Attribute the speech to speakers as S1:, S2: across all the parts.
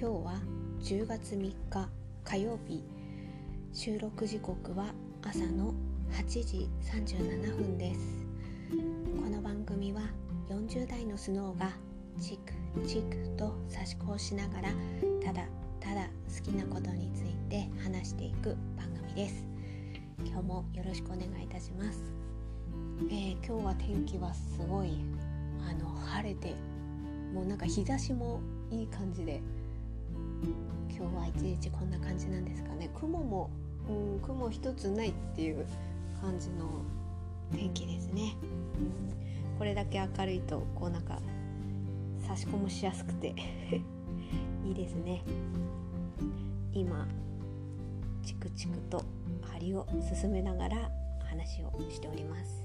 S1: 今日は10月3日火曜日。収録時刻は朝の8時37分です。この番組は40代のスノーがチクチクと差し子をしながらただただ好きなことについて話していく番組です。今日もよろしくお願いいたします、えー、今日は天気はすごいあの晴れてもうなんか日差しもいい感じで今日は一日こんな感じなんですかね。雲もうん雲一つないっていう感じの天気ですね、これだけ明るいとこうなんか差し込むしやすくて。いいですね。今チクチクと針を進めながら話をしております。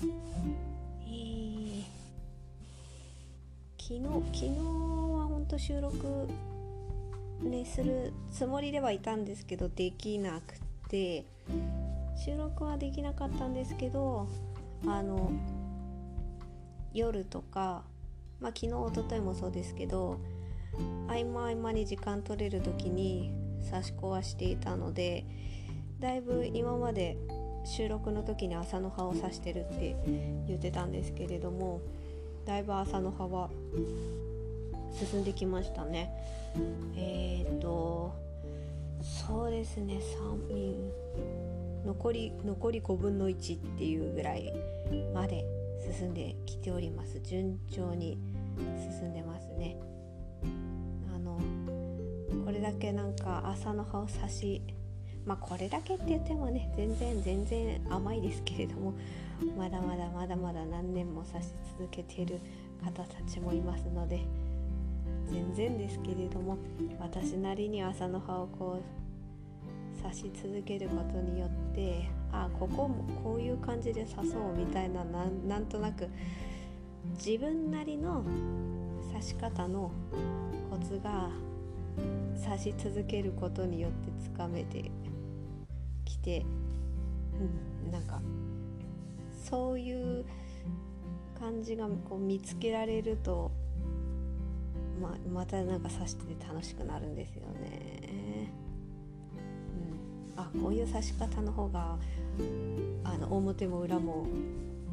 S1: えー、昨日昨日は本当収録ねするつもりではいたんですけどできなくて収録はできなかったんですけどあの夜とかまあ昨日おとといもそうですけど合間合間に時間取れる時に差し子はしていたのでだいぶ今まで収録の時に朝の葉を刺してるって言ってたんですけれどもだいぶ朝の葉は進んできましたね。えっ、ー、とそうですね残り残り5分の1っていうぐらいまで進んできております。順調に進んでますね。あのこれだけなんか朝の葉を差しまあこれだけって言ってもね全然全然甘いですけれどもまだまだまだまだ何年も差し続けている方たちもいますので全然ですけれども私なりに朝の葉をこう刺し続けることによってあここもこういう感じで刺そうみたいななんとなく自分なりの刺し方のコツが刺し続けることによってつかめてきて、うん、なんかそういう感じがこう見つけられるとままたなんか刺してて楽しくなるんですよね。うん、あこういう刺し方の方があの表も裏も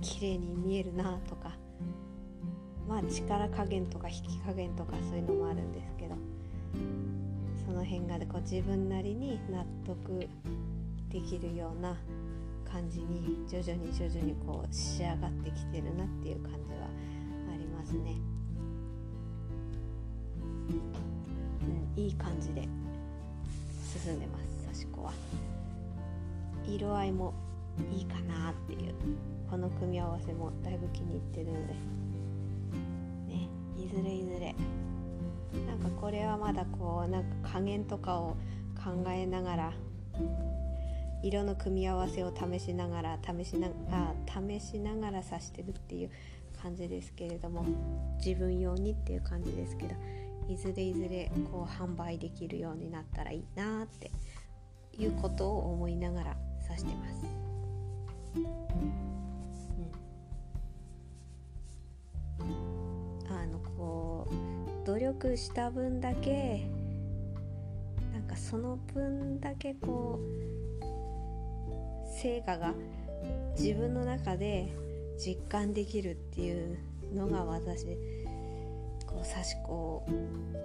S1: 綺麗に見えるなとかまあ力加減とか引き加減とかそういうのもあるんですけどその辺がこう自分なりに納得できるような感じに徐々に徐々にこう仕上がってきてるなっていう感じはありますね。いい感じで進んでます。刺し子は。色合いもいいかなっていう。この組み合わせもだいぶ気に入ってるので。ね。いずれいずれ。なんかこれはまだこうなんか加減とかを考えながら色の組み合わせを試しながら試しなあ試しながら刺してるっていう感じですけれども自分用にっていう感じですけど。いずれいずれこう販売できるようになったらいいなっていうことを思いながら指してます。うん、あのこう努力した分だけなんかその分だけこう成果が自分の中で実感できるっていうのが私こう刺し子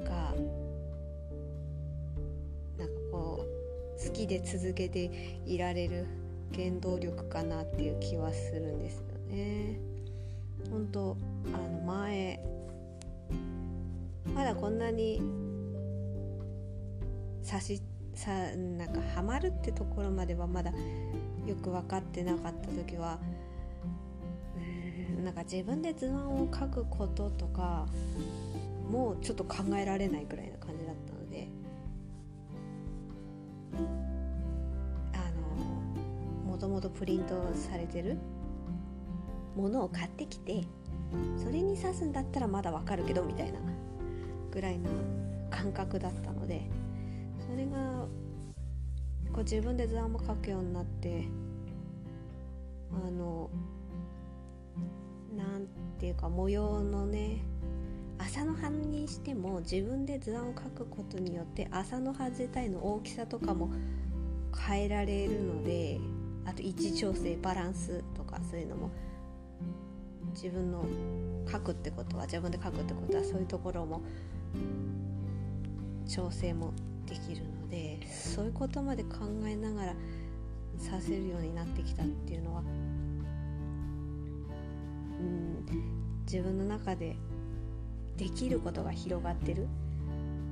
S1: がなんかこう好きで続けていられる原動力かなっていう気はするんですよね。本当あの前まだこんなに刺しさなんかハマるってところまではまだよく分かってなかった時はうんなんか自分で図案を描くこととかもうちょっと考えられないくらいな感じだったのであのもともとプリントされてるものを買ってきてそれに刺すんだったらまだわかるけどみたいなぐらいな感覚だったのでそれがこう自分で図案も描くようになってあのなんていうか模様のね朝の葉にしても自分で図案を描くことによって朝の葉自体の大きさとかも変えられるのであと位置調整バランスとかそういうのも自分の書くってことは自分で書くってことはそういうところも調整もできるのでそういうことまで考えながらさせるようになってきたっていうのはうん自分の中でできることが広がってる？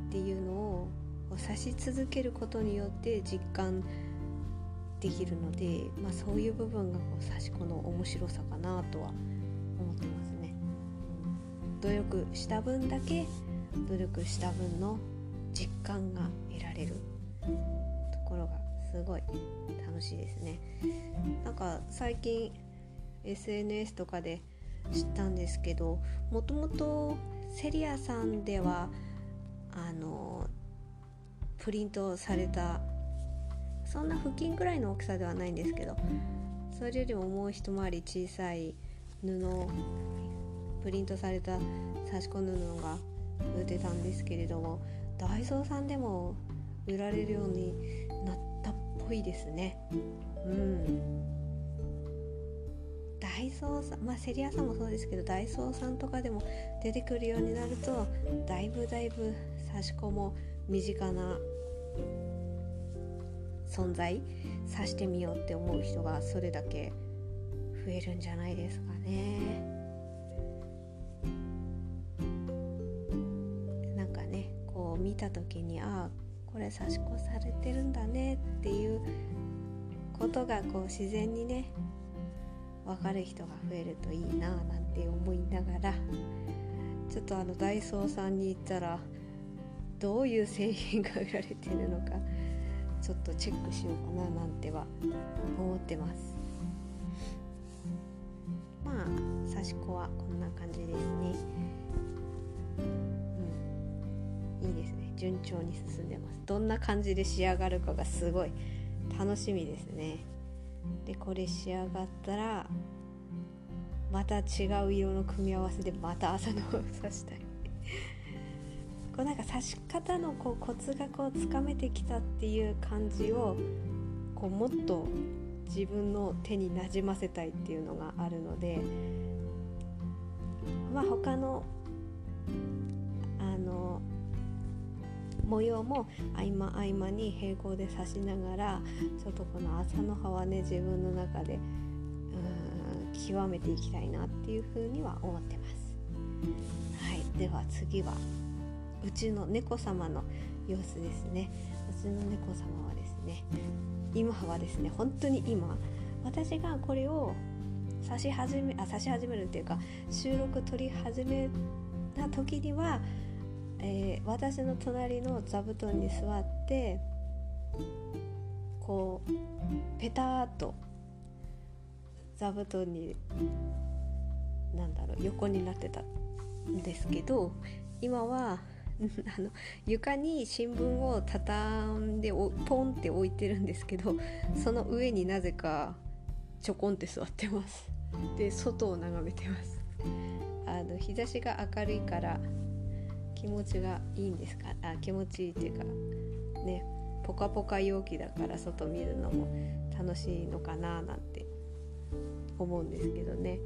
S1: っていうのを指し続けることによって実感できるので、まあ、そういう部分がこう刺し子の面白さかなとは思ってますね。努力した分だけ努力した分の実感が得られるところがすごい楽しいですね。なんか最近 SNS とかで知ったんですけどもともとセリアさんではあのプリントされたそんな布巾ぐらいの大きさではないんですけどそれよりももう一回り小さい布をプリントされた差し込む布が売ってたんですけれどもダイソーさんでも売られるようになったっぽいですね。うん。ダイソーさんまあセリアさんもそうですけどダイソーさんとかでも出てくるようになるとだいぶだいぶ差し子も身近な存在さしてみようって思う人がそれだけ増えるんじゃないですかね。なんかねこう見た時にああこれ差し子されてるんだねっていうことがこう自然にね分かる人が増えるといいななんて思いながらちょっとあのダイソーさんに行ったらどういう製品が売られてるのかちょっとチェックしようかななんては思ってます。まあ刺し子はこんな感じですね。うん。いいですね。順調に進んでます。どんな感じで仕上がるかがすごい楽しみですね。でこれ仕上がったらまた違う色の組み合わせでまた朝のを刺したい。こうなんか刺し方のこうコツがこうつかめてきたっていう感じをこうもっと自分の手になじませたいっていうのがあるのでまあ他の模様も合間合間に平行で刺しながらちょっとこの朝の葉はね自分の中でうん極めていきたいなっていうふうには思ってます。はい、では次はうちの猫様の様子ですねうちの猫様はですね今はですね本当に今私がこれを刺し始めあ刺し始めるっていうか収録撮り始めた時にはえー、私の隣の座布団に座ってこうペターっと座布団になんだろう横になってたんですけど今は あの床に新聞を畳んでポンって置いてるんですけどその上になぜかちょこんって座ってます。で外を眺めてます。あの日差しが明るいから気持ちがいいんですか？あ気持ちいいっていうかねポカポカ陽気だから外見るのも楽しいのかななんて思うんですけどね。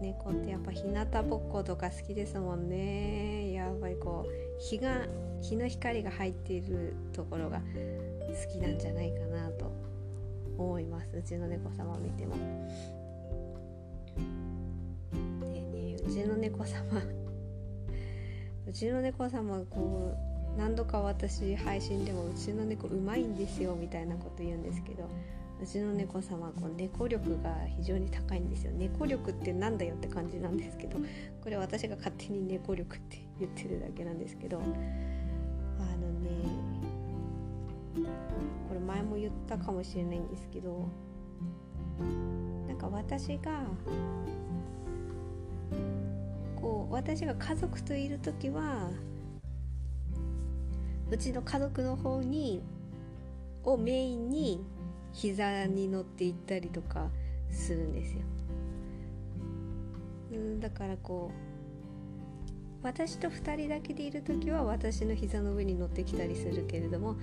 S1: 猫ってやっぱ日向ぼっことか好きですもんね。やっぱりこう日が日の光が入っているところが好きなんじゃないかなと思います。うちの猫様を見ても。でねうちの猫様うちの猫様こう何度か私配信でもうちの猫うまいんですよみたいなこと言うんですけどうちの猫様はこう猫力が非常に高いんですよ。猫力ってなんだよって感じなんですけどこれ私が勝手に猫力って言ってるだけなんですけどあのねこれ前も言ったかもしれないんですけどなんか私がこう私が家族といる時はうちの家族の方にをメインに膝に乗っていったりとかするんですよ。うんだからこう私と2人だけでいる時は私の膝の上に乗ってきたりするけれども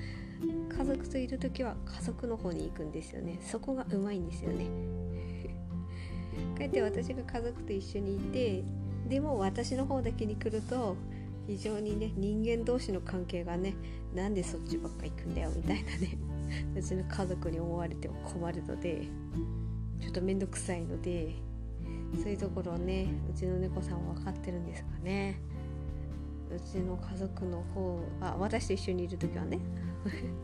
S1: 家族といる時は家族の方に行くんですよねそこがうまいんですよね かえって私が家族と一緒にいてでも私の方だけに来ると非常にね人間同士の関係がねなんでそっちばっか行くんだよみたいなねうちの家族に思われても困るのでちょっと面倒くさいのでそういうところをねうちの猫さんは分かってるんですかね。うちの家族の方あ私と一緒にいる時はね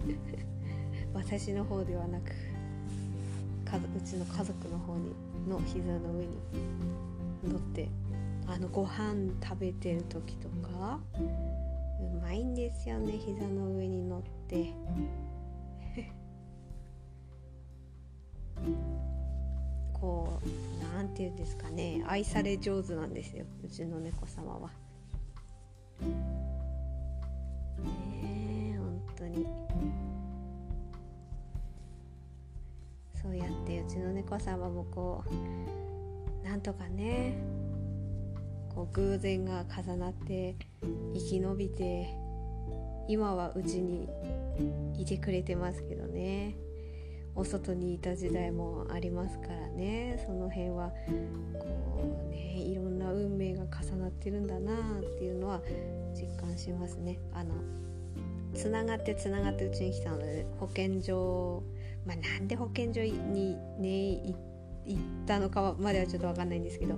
S1: 私の方ではなくうちの家族の方にの膝の上に乗ってあのご飯食べてる時とかうまいんですよね膝の上に乗って こう何て言うんですかね愛され上手なんですようちの猫様は。ねえ本当にそうやってうちの猫様もこうなんとかねこう偶然が重なって生き延びて今はうちにいてくれてますけどね。お外にいた時代もありますからね。その辺はこうねいろんな運命が重なってるんだなっていうのは実感しますね。あのつながってつながってうちに来たので保健所まあなんで保健所にね行ったのかまではちょっと分かんないんですけど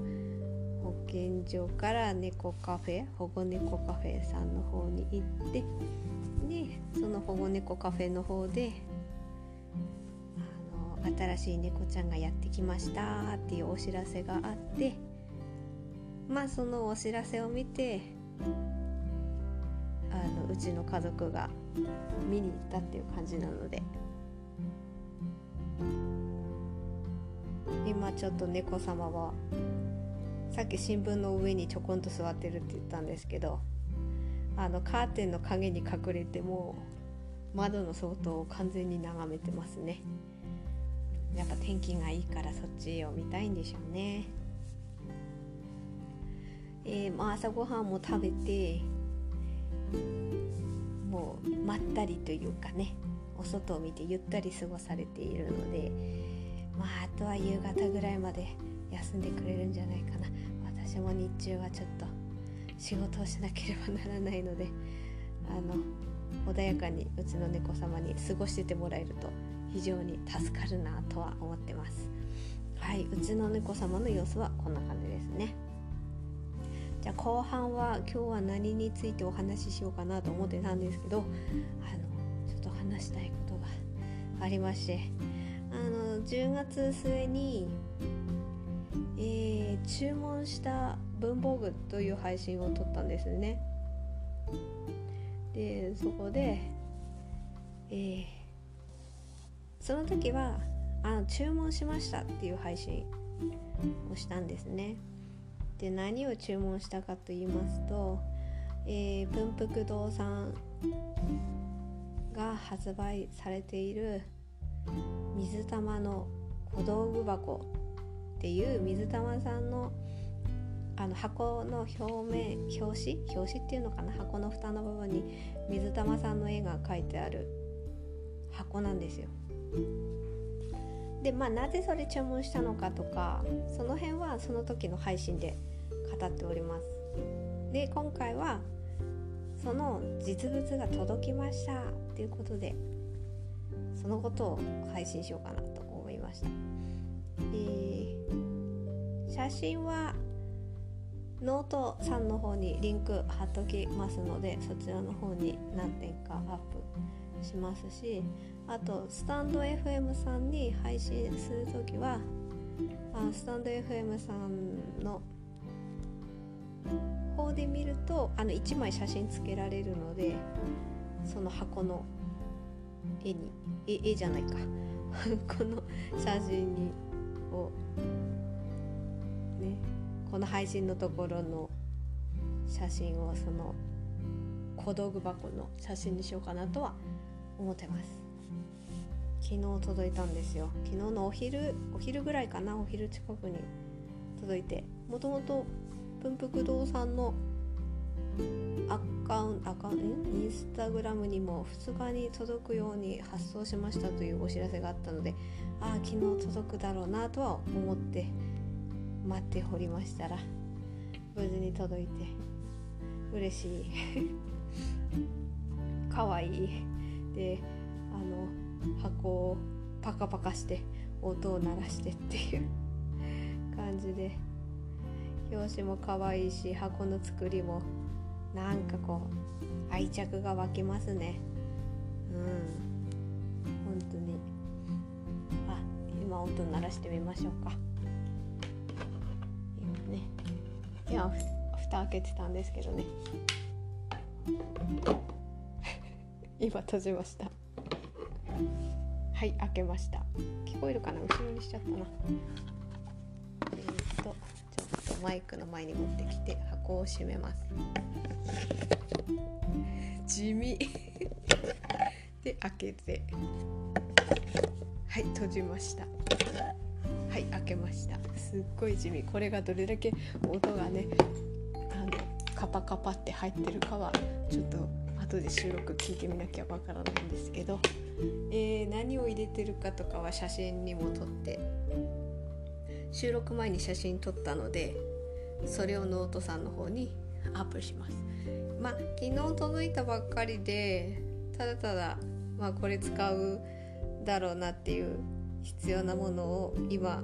S1: 保健所から猫カフェ保護猫カフェさんの方に行ってでその保護猫カフェの方であの新しい猫ちゃんがやってきましたっていうお知らせがあってまあそのお知らせを見てあのうちの家族が見に行ったっていう感じなので。今ちょっと猫様はさっき新聞の上にちょこんと座ってるって言ったんですけどあのカーテンの影に隠れても窓の外を完全に眺めてますね。やっぱ天気がいいからそっちを見たいんでしょうね。えー、まあ、朝ごはんも食べてもうまったりというかねお外を見てゆったり過ごされているのでまああとは夕方ぐらいまで休んでくれるんじゃないかな。私も日中はちょっと仕事をしなければならないのであの穏やかにうちの猫様に過ごしててもらえると非常に助かるなとは思ってます。はいうちの猫様の様子はこんな感じですね。じゃあ後半は今日は何についてお話ししようかなと思ってたんですけどあのちょっと話したいことがありましてあの10月末に、えー、注文した文房具という配信を撮ったんですね。でそこで、えー、その時はあの注文しましたっていう配信をしたんですね。で何を注文したかと言いますと、えー、文福堂さんが発売されている水玉の小道具箱っていう水玉さんのあの箱の表面表紙表紙っていうのかな箱の蓋の部分に水玉さんの絵が描いてある箱なんですよ。でまあなぜそれ注文したのかとかその辺はその時の配信で語っておりますで今回はその実物が届きましたっていうことでそのことを配信しようかなと思いました、えー、写真はノートさんの方にリンク貼っときますのでそちらの方に何点かアップしますしあとスタンド FM さんに配信する時はあスタンド FM さんの方で見るとあの1枚写真つけられるのでその箱の絵に絵絵じゃないか。この写真にをこの配信のところの写真をその小道具箱の写真にしようかなとは思ってます。昨日届いたんですよ。昨日のお昼お昼ぐらいかな。お昼近くに届いて。もともと文福堂さんのアカウントアカウントインスタグラムにも2日に届くように発送しましたというお知らせがあったのでああ昨日届くだろうなとは思って待っておりましたら無事に届いて嬉しい。かわいい。であの箱をパカパカして音を鳴らしてっていう感じで表紙も可愛いし箱の作りもなんかこう愛着が湧きますね。うん。本当に。あ今音鳴らしてみましょうか。今蓋開けてたんですけどね。今閉じました。はい開けました。聞こえるかな？後ろにしちゃったな。えー、っとちょっとマイクの前に持ってきて箱を閉めます。地味。で開けて。はい閉じました。はい開けました。すっごい地味。これがどれだけ音がねあのカパカパって入ってるかはちょっと後で収録聞いてみなきゃわからないんですけど、えー、何を入れてるかとかは写真にも撮って。収録前に写真撮ったのでそれをノートさんの方にアップします。まあ昨日届いたばっかりでただただ、まあ、これ使うだろうなっていう必要なものを今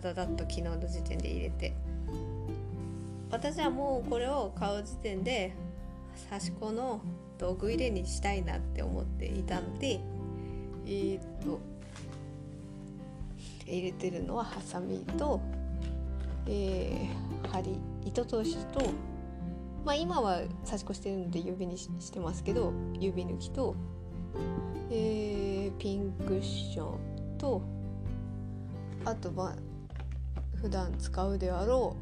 S1: ダダダッと昨日の時点で入れて。私はもうこれを買う時点で刺し子の道具入れにしたいなって思っていたのでえー、っと入れてるのはハサミと、えー、針糸通しとまあ今は刺し子してるので指にしてますけど指抜きと、えー、ピンクッションとあとまあ普段使うであろ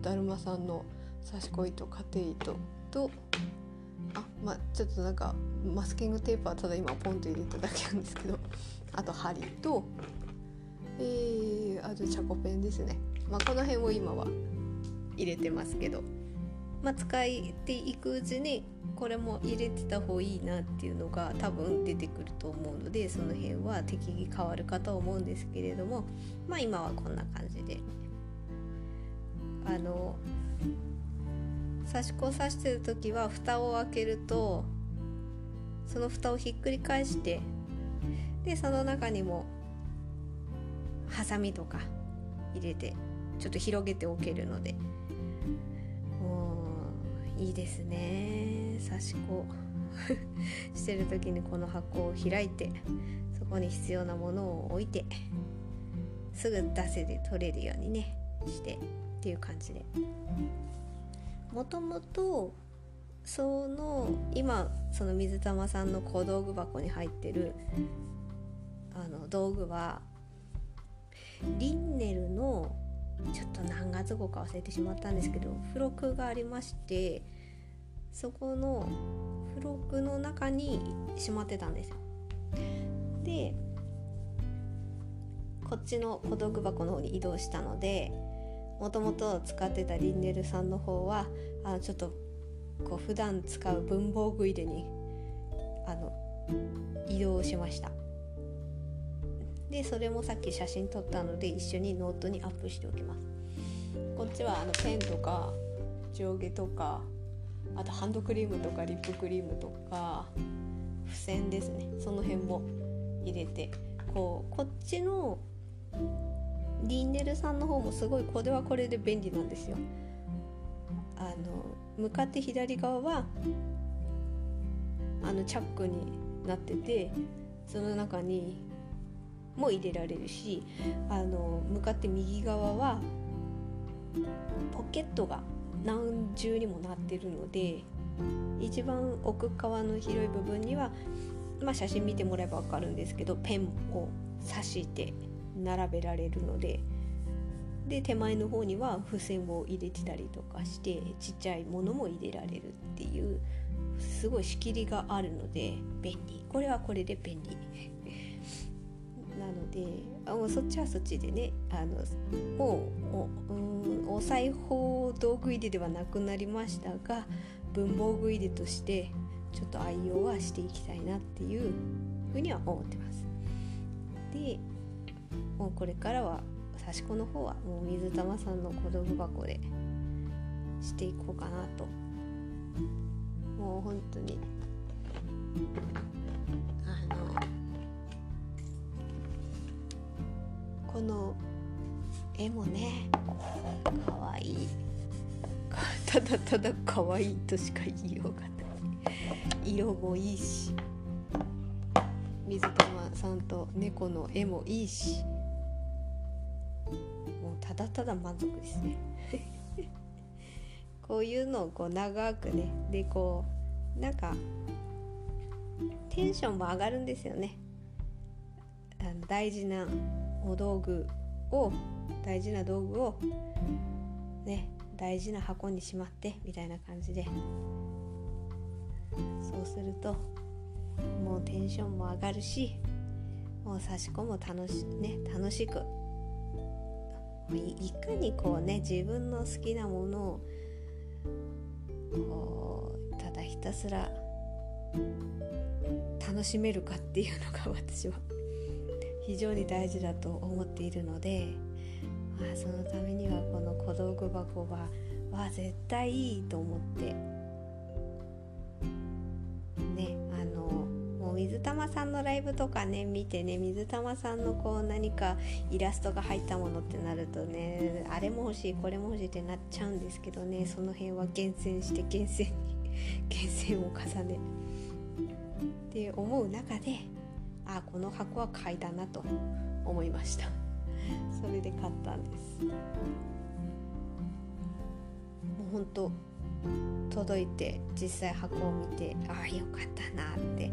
S1: うだるまさんの刺し子糸家庭糸とあまあちょっとなんかマスキングテープはただ今ポンと入れただけなんですけどあと針とえー、あとチャコペンですね。まあこの辺を今は入れてますけど。まあ使っていくうちにこれも入れてた方がいいなっていうのが多分出てくると思うのでその辺は適宜変わるかと思うんですけれどもまあ今はこんな感じであの刺し子を刺してる時は蓋を開けるとその蓋をひっくり返してでその中にもハサミとか入れてちょっと広げておけるのでいいですね。刺し子。してる時にこの箱を開いてそこに必要なものを置いてすぐ出せで取れるようにねしてっていう感じで。もともとその今その水玉さんの小道具箱に入ってるあの道具はリンネルの何月号か忘れてしまったんですけど付録がありましてそこの付録の中にしまってたんですよ。でこっちの小道具箱の方に移動したのでもともと使ってたリンネルさんの方はあのちょっとこう普段使う文房具入れにあの移動しました。でそれもさっき写真撮ったので一緒にノートにアップしておきます。こっちはあのペンとか定規とかあとハンドクリームとかリップクリームとか付箋ですねその辺も入れてこうこっちのリンネルさんの方もすごいこれはこれで便利なんですよ。あの向かって左側はあのチャックになっててその中にも入れられるしあの向かって右側はポケットが何重にもなってるので一番奥側の広い部分には、まあ、写真見てもらえば分かるんですけどペンを刺して並べられるのでで手前の方には付箋を入れてたりとかしてちっちゃいものも入れられるっていうすごい仕切りがあるので便利これはこれで便利なのであもうそっちはそっちでねあのもうお,、お裁縫道具入れではなくなりましたが文房具入れとしてちょっと愛用はしていきたいなっていうふうには思ってます。でもうこれからは刺し子の方はもう水玉さんの小道具箱でしていこうかなともう本当にこの絵もねかわい。いただただかわいいとしか言いようがない。色もいいし。水玉さんと猫の絵もいいし。もうただただ満足ですね。こういうのをこう長くね。でこうなんかテンションも上がるんですよね。あの大事なお道具を大事な道具をね大事な箱にしまってみたいな感じで。そうするともうテンションも上がるしもう差し込む楽し,、ね、楽しくいかにこうね自分の好きなものをこうただひたすら楽しめるかっていうのが 私は非常に大事だと思っているので、まあ、そのためにはこの小道具箱はは絶対いいと思ってねあのもう水玉さんのライブとかね見てね水玉さんのこう何かイラストが入ったものってなるとねあれも欲しいこれも欲しいってなっちゃうんですけどねその辺は厳選して厳選に 厳選を重ねって思う中であこの箱は買いだなと思いました。それで買ったんです。もうほんと届いて実際箱を見てああよかったなって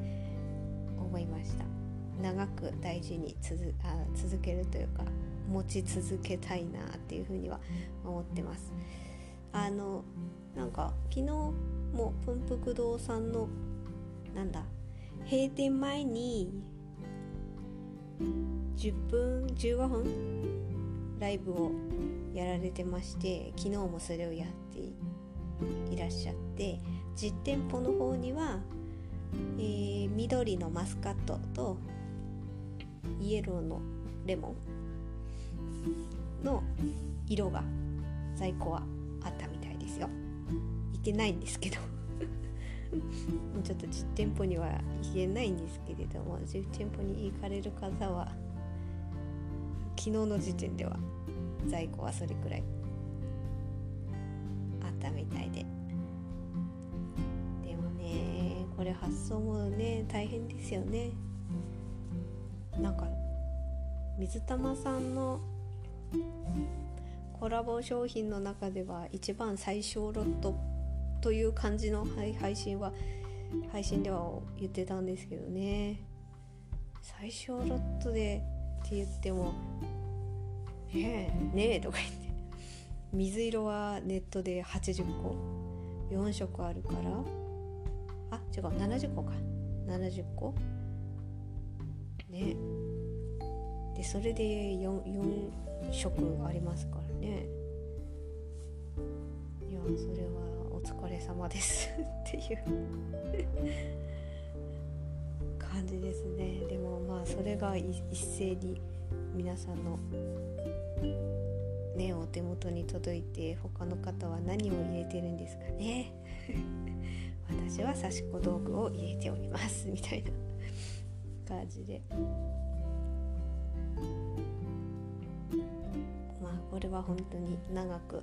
S1: 思いました。長く大事に続あ続けるというか持ち続けたいなっていうふうには思ってます。あのなんか昨日もプンプク堂さんのなんだ閉店前に10分15分ライブをやられてまして昨日もそれをやっていらっしゃって実店舗の方には、えー、緑のマスカットとイエローのレモンの色が在庫はあったみたいですよ。いてないんですけど。ちょっと実店舗には行けないんですけれども実店舗に行かれる方は昨日の時点では在庫はそれくらいあったみたいで。でもねこれ発送もね大変ですよね。なんか水玉さんのコラボ商品の中では一番最小ロットっという感じの配信は配信では言ってたんですけどね。最小ロットでって言っても「ねえねえ」とか言って。水色はネットで80個。4色あるから。あ違う70個か。70個。ね。でそれで 4, 4色ありますからね。いやそれはれ様です。っていう感じですね。でもまあそれが一斉に皆さんのねお手元に届いて他の方は何を入れてるんですかね。私は刺し子道具を入れておりますみたいな感じで。まあこれは本当に長く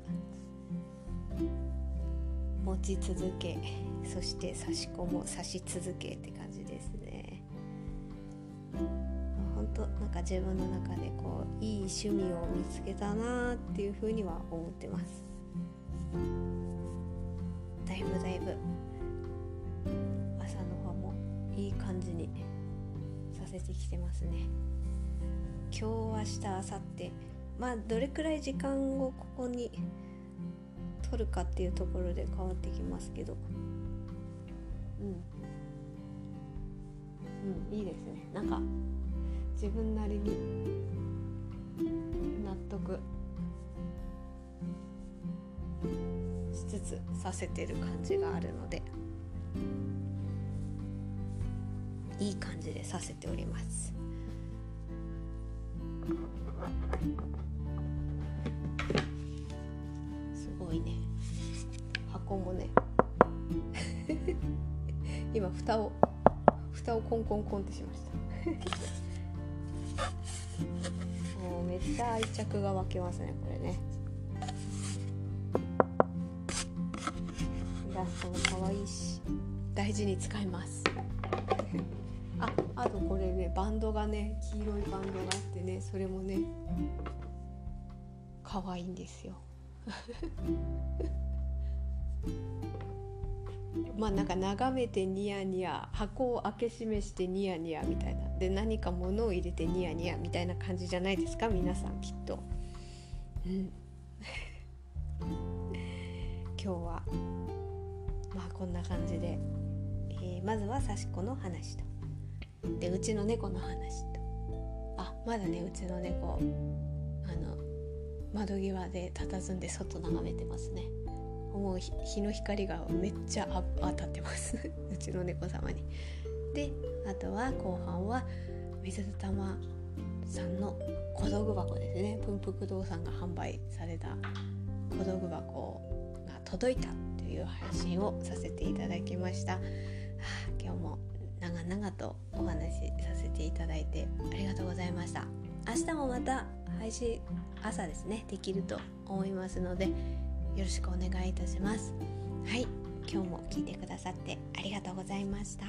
S1: 持ち続けそして差し込も刺し続けって感じですね。本当なんか自分の中でこういい趣味を見つけたなっていうふうには思ってます。だいぶだいぶ。朝の方もいい感じにさせてきてますね。今日明日明後日。まあどれくらい時間をここに取るかっていうところで変わってきますけど。うん。うんいいですね。なんか自分なりに納得しつつさせてる感じがあるので。いい感じでさせております。す箱もね。今蓋を蓋をコンコンコンってしました。もうめっちゃ愛着が湧きますねこれね。イラストも可愛いし大事に使います。ああとこれねバンドがね黄色いバンドがあってねそれもね可愛いんですよ。まあなんか眺めてニヤニヤ箱を開け閉めしてニヤニヤみたいな。で何か物を入れてニヤニヤみたいな感じじゃないですか皆さんきっと。うん。今日はまあこんな感じで、えー、まずは刺子の話と。でうちの猫の話と。あまだねうちの猫あの窓際で佇んで外眺めてますね。もう日の光がめっちゃ当たってます うちの猫様に。であとは後半は水玉さんの小道具箱ですね文福堂さんが販売された小道具箱が届いたという配信をさせていただきました。はあ、今日も長々とお話しさせていただいてありがとうございました明日もまた配信朝ですねできると思いますのでよろしくお願いいたします。はい今日も聞いてくださってありがとうございました。